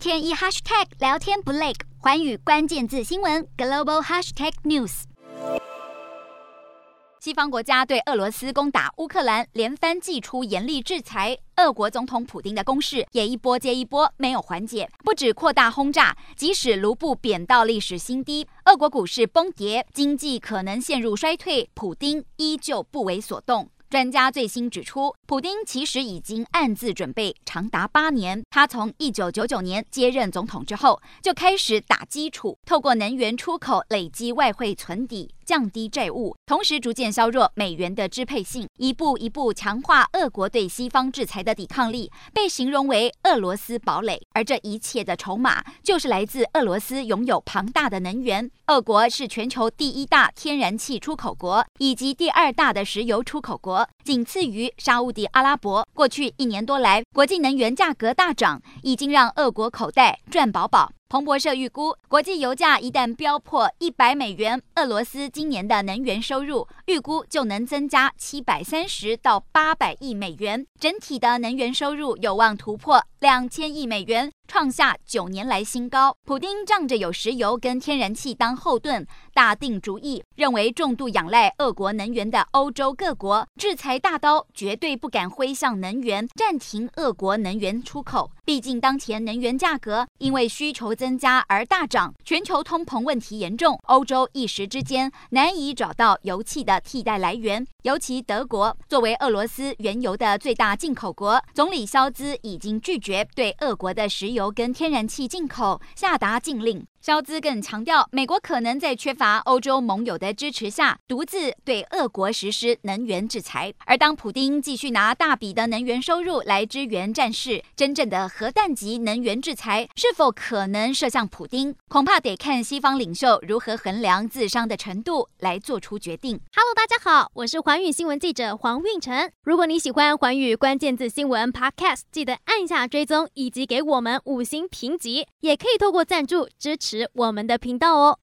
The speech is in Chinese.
天一 hashtag 聊天不累，寰宇关键字新闻 global hashtag news。西方国家对俄罗斯攻打乌克兰连番祭出严厉制裁，俄国总统普丁的攻势也一波接一波，没有缓解。不止扩大轰炸，即使卢布贬到历史新低，俄国股市崩跌，经济可能陷入衰退，普丁依旧不为所动。专家最新指出，普丁其实已经暗自准备长达八年。他从一九九九年接任总统之后，就开始打基础，透过能源出口累积外汇存底。降低债务，同时逐渐削弱美元的支配性，一步一步强化俄国对西方制裁的抵抗力，被形容为俄罗斯堡垒。而这一切的筹码，就是来自俄罗斯拥有庞大的能源。俄国是全球第一大天然气出口国，以及第二大的石油出口国，仅次于沙乌地阿拉伯。过去一年多来，国际能源价格大涨，已经让俄国口袋赚饱饱。彭博社预估，国际油价一旦飙破一百美元，俄罗斯今年的能源收入预估就能增加七百三十到八百亿美元，整体的能源收入有望突破两千亿美元。创下九年来新高。普丁仗着有石油跟天然气当后盾，打定主意，认为重度仰赖俄国能源的欧洲各国制裁大刀绝对不敢挥向能源，暂停俄国能源出口。毕竟当前能源价格因为需求增加而大涨，全球通膨问题严重，欧洲一时之间难以找到油气的替代来源。尤其德国作为俄罗斯原油的最大进口国，总理肖兹已经拒绝对俄国的石油。油跟天然气进口下达禁令。肖兹更强调，美国可能在缺乏欧洲盟友的支持下，独自对俄国实施能源制裁。而当普丁继续拿大笔的能源收入来支援战事，真正的核弹级能源制裁是否可能射向普丁，恐怕得看西方领袖如何衡量自伤的程度来做出决定。Hello，大家好，我是环宇新闻记者黄运成。如果你喜欢环宇关键字新闻 Podcast，记得按下追踪以及给我们五星评级，也可以透过赞助支持。持我们的频道哦。